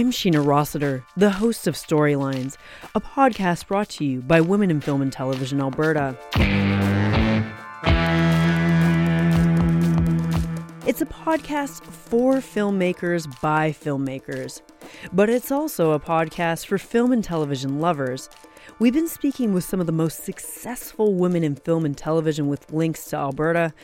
I'm Sheena Rossiter, the host of Storylines, a podcast brought to you by Women in Film and Television Alberta. It's a podcast for filmmakers by filmmakers, but it's also a podcast for film and television lovers. We've been speaking with some of the most successful women in film and television with links to Alberta,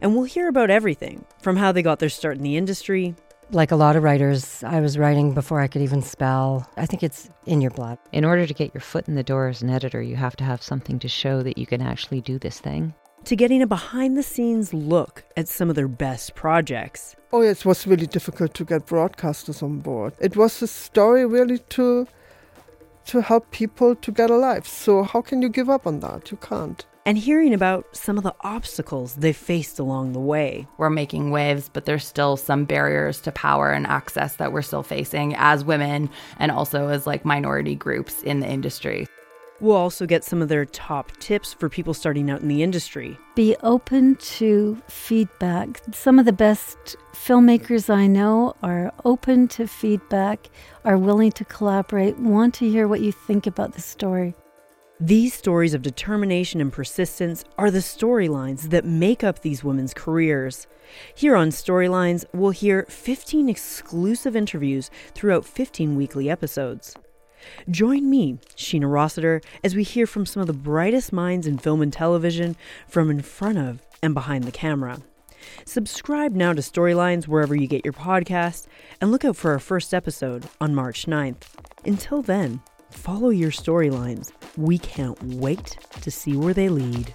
and we'll hear about everything from how they got their start in the industry like a lot of writers, I was writing before I could even spell. I think it's in your blood. In order to get your foot in the door as an editor, you have to have something to show that you can actually do this thing. To getting a behind the scenes look at some of their best projects. Oh, it was really difficult to get broadcasters on board. It was a story really to to help people to get a life. So how can you give up on that? You can't and hearing about some of the obstacles they faced along the way. We're making waves, but there's still some barriers to power and access that we're still facing as women and also as like minority groups in the industry. We'll also get some of their top tips for people starting out in the industry. Be open to feedback. Some of the best filmmakers I know are open to feedback, are willing to collaborate, want to hear what you think about the story. These stories of determination and persistence are the storylines that make up these women's careers. Here on Storylines, we'll hear 15 exclusive interviews throughout 15 weekly episodes. Join me, Sheena Rossiter, as we hear from some of the brightest minds in film and television from in front of and behind the camera. Subscribe now to Storylines wherever you get your podcast, and look out for our first episode on March 9th. Until then, Follow your storylines. We can't wait to see where they lead.